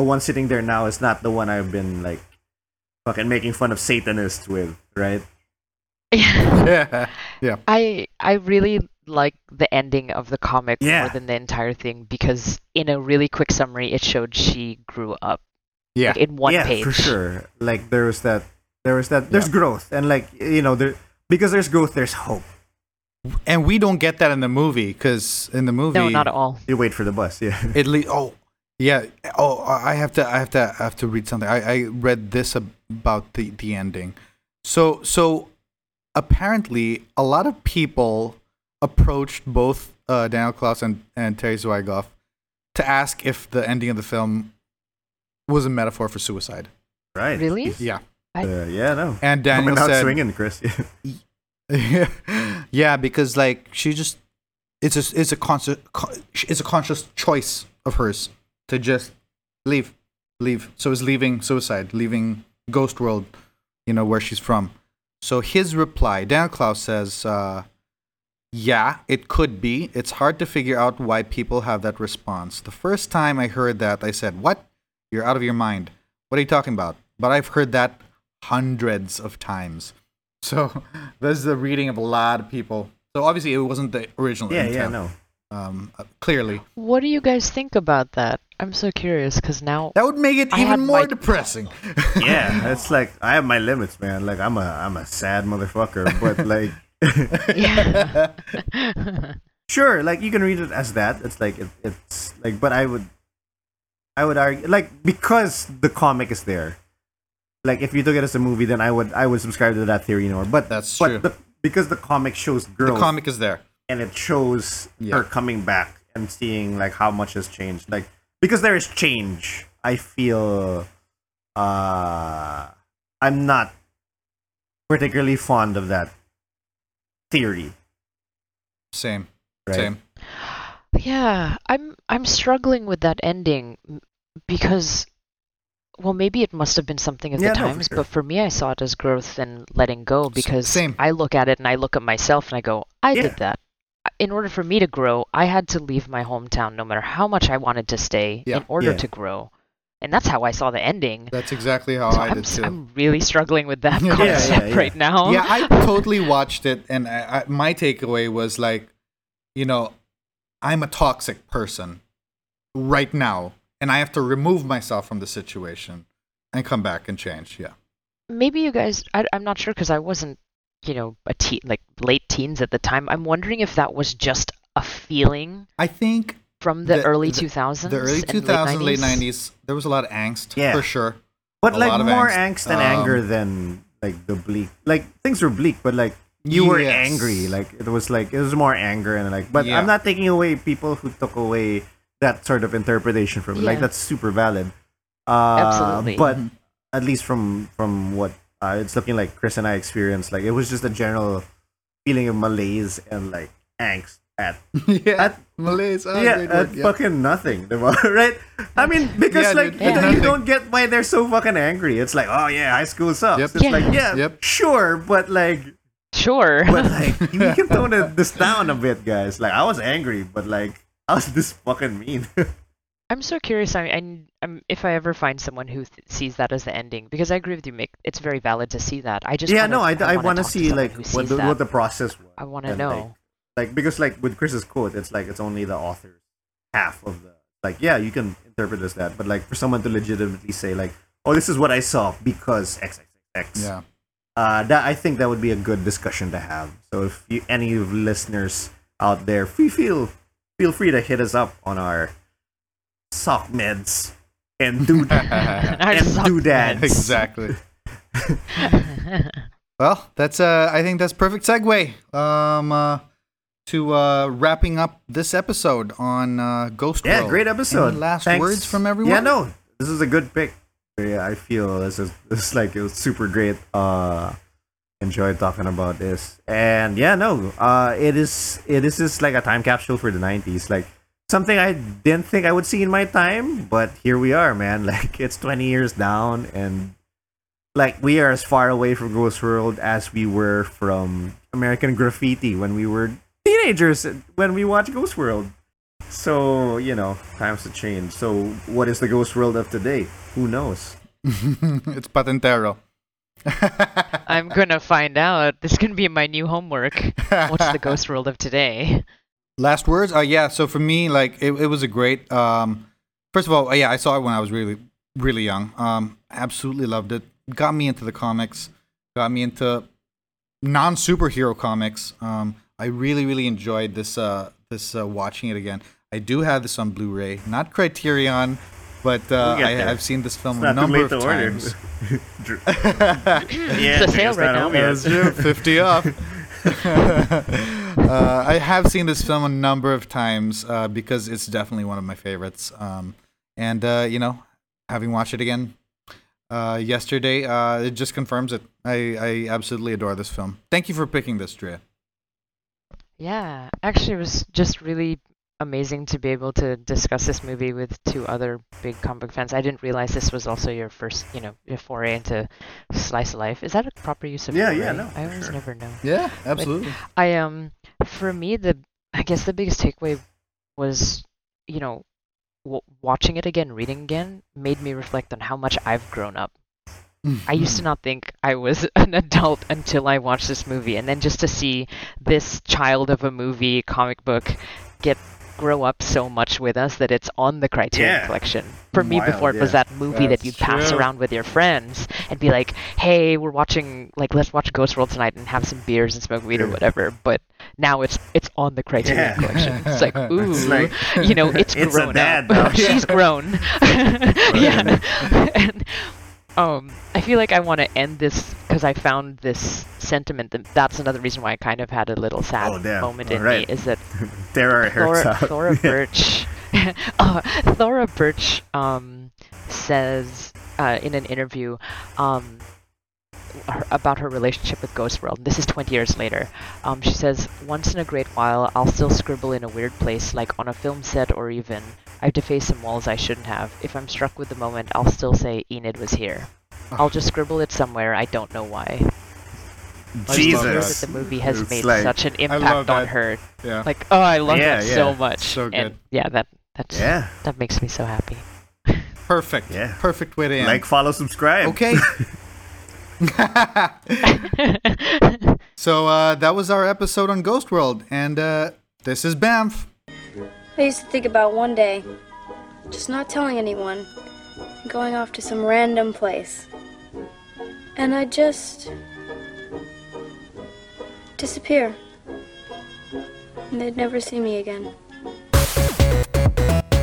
the one sitting there now is not the one I've been like fucking making fun of Satanists with, right? Yeah. Yeah. I I really like the ending of the comic Yeah. more than the entire thing because in a really quick summary it showed she grew up Yeah. like, in one yeah, page. for sure. Like there was that, there was that. There's growth, and like you know, there because there's growth, there's hope. And we don't get that in the movie because in the movie, No, not at all. You wait for the bus, yeah. It le- oh yeah oh I have to I have to I have to read something. I, I read this about the the ending. So so apparently a lot of people approached both uh, Daniel Clowes and and Terry Zwigoff to ask if the ending of the film was a metaphor for suicide. Right. Really? Yeah. Uh, yeah, no. And Coming Daniel out said swinging, Chris. yeah, because like she just it's a it's a conscious it's a conscious choice of hers to just leave, leave. So it's leaving suicide, leaving Ghost World, you know where she's from. So his reply, Dan Clowes says, uh, "Yeah, it could be. It's hard to figure out why people have that response. The first time I heard that, I said, "What? You're out of your mind. What are you talking about?" But I've heard that hundreds of times. So that's the reading of a lot of people. So obviously it wasn't the original yeah, intent. yeah, no. Um, uh, clearly, What do you guys think about that? I'm so curious because now that would make it I even more my- depressing. Yeah, it's like I have my limits, man. Like I'm a I'm a sad motherfucker, but like yeah. sure, like you can read it as that. It's like it, it's like, but I would, I would argue like because the comic is there. Like if you took it as a movie, then I would I would subscribe to that theory more. But That's but true. The, because the comic shows the comic is there. and it shows Yeah. her coming back and seeing like how much has changed. Like because there is change, I feel uh I'm not particularly fond of that theory. Same, Right. same. Yeah, I'm I'm struggling with that ending because well maybe it must have been something of Yeah, the no, for times, sure. but for me I saw it as growth and letting go because same. I look at it and I look at myself and I go, I Yeah. did that. In order for me to grow, I had to leave my hometown no matter how much I wanted to stay Yeah. in order Yeah. to grow. And that's how I saw the ending. That's exactly how So I I'm, did too. I'm really struggling with that Yeah, yeah, concept right now. yeah, I totally watched it, and I, I, my takeaway was like, you know, I'm a toxic person right now, and I have to remove myself from the situation and come back and change. Yeah. maybe you guys I, i'm not sure because i wasn't you know a teen like late teens at the time i'm wondering if that was just a feeling I think from the, The- early the- 2000s the early and 2000s, late 90s. 90s, there was a lot of angst Yeah. for sure. But A like more angst. angst, and Um, anger than like the bleak. Like things were bleak, but like you were Yes. angry. Like it was like it was more anger and like. But Yeah. I'm not taking away people who took away that sort of interpretation from it. Like that's super valid. Uh, Absolutely. But at least from from what uh, it's looking like Chris and I experienced, like it was just a general feeling of malaise and like angst at yeah. At- malaise. Oh, yeah, great at word, yeah. fucking nothing, right? I mean, because Yeah, like dude, you, don't, you don't get why they're so fucking angry. It's like, oh yeah, high school sucks. Yep. It's Yeah. like, yeah, Yep. sure, but like, sure but like, you can tone it- this down a bit, guys. Like, I was angry, but like, I was this fucking mean. I'm so curious I, I i'm if i ever find someone who th- sees that as the ending because i agree with you mick it's very valid to see that i just yeah, wanna, no, I, I, wanna want to see like who what sees the, that. what the process was. i want to know Like, like because like with Chris's quote, it's like it's only the author's half of the like yeah, you can interpret it as that, but like for someone to legitimately say like, oh, this is what I saw because X X X. Yeah. uh, that I think that would be a good discussion to have. So if you, any of listeners out there, feel feel free to hit us up on our sock meds and do Our and sock doodads. exactly. Well, that's uh I think that's perfect segue um uh to uh wrapping up this episode on uh Ghost Yeah, World. great episode. Any last Thanks. words from everyone? Yeah, no, this is a good pick. Yeah, I feel this is this is like it was super great. Uh, enjoyed talking about this, and yeah, no, uh, it is it is just like a time capsule for the '90s. Like something I didn't think I would see in my time, but here we are, man. Like it's 20 years down and like we are as far away from Ghost World as we were from American Graffiti when we were teenagers when we watched Ghost World. So, you know, times have changed. So, what is the Ghost World of today? Who knows? it's Patintero. I'm gonna find out. This can be my new homework. What's the ghost world of today? Last words? Uh, yeah. So for me, like it, it was a great. Um, first of all, uh, yeah, I saw it when I was really, really young. Um, absolutely loved it. Got me into the comics. Got me into non superhero comics. Um, I really, really enjoyed this. Uh, this uh, watching it again. I do have this on Blu-ray, not Criterion, but uh, I, I've seen this film It's a number late of to order. times. yeah, It's a sale right now. home yet. That's true. 50 off. uh, I have seen this film a number of times uh, because it's definitely one of my favorites. Um, and, uh, you know, having watched it again uh, yesterday, uh, it just confirms it. I, I absolutely adore this film. Thank you for picking this, Drea. Yeah, actually, it was just really amazing to be able to discuss this movie with two other big comic book fans. I didn't realize this was also your first, you know, your foray into slice of life. Is that a proper use of Yeah, foray? yeah, no, I for always sure. never know. Yeah, absolutely. I um for me the I guess the biggest takeaway was you know w- watching it again, reading again made me reflect on how much I've grown up. I used to not think I was an adult until I watched this movie, and then just to see this child of a movie comic book get grow up so much with us that it's on the Criterion Yeah. collection. For me, Wild, before it was that movie that you'd pass true. around with your friends and be like, "Hey, we're watching like let's watch Ghost World tonight and have some beers and smoke weed or whatever." But now it's it's on the Criterion Yeah. collection. It's like, ooh, It's like- you know, it's, It's grown dad up. now. She's grown. yeah. and, um, I feel like I want to end this because I found this sentiment. That, that's another reason why I kind of had a little sad Oh, moment in Alright. me. Is that There are Thora, out. Thora. Birch. uh, Thora Birch um, says uh, in an interview um, her, about her relationship with Ghost World. This is 20 years later. Um, she says, Once in a great while, I'll still scribble in a weird place, like on a film set or even. I've defaced some walls I shouldn't have. If I'm struck with the moment, I'll still say Enid was here. I'll just scribble it somewhere. I don't know why. I Jesus. love That the movie has It's made like- such an impact on her. Yeah. Like, oh, I love Yeah, that so much. So And good. yeah, that that's Yeah. that makes me so happy. Perfect. Yeah. Perfect way to end. Like, follow, subscribe. okay. so uh, that was our episode on Ghost World, and uh, this is BAMF. I used to think about one day just not telling anyone, going off to some random place. And I'd just disappear. And they'd never see me again.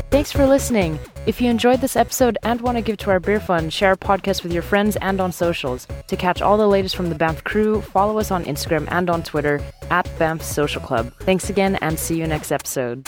Thanks for listening. If you enjoyed this episode and want to give to our beer fund, share our podcast with your friends and on socials. To catch all the latest from the BAMF crew, follow us on Instagram and on Twitter at BAMF Social Club. Thanks again and see you next episode.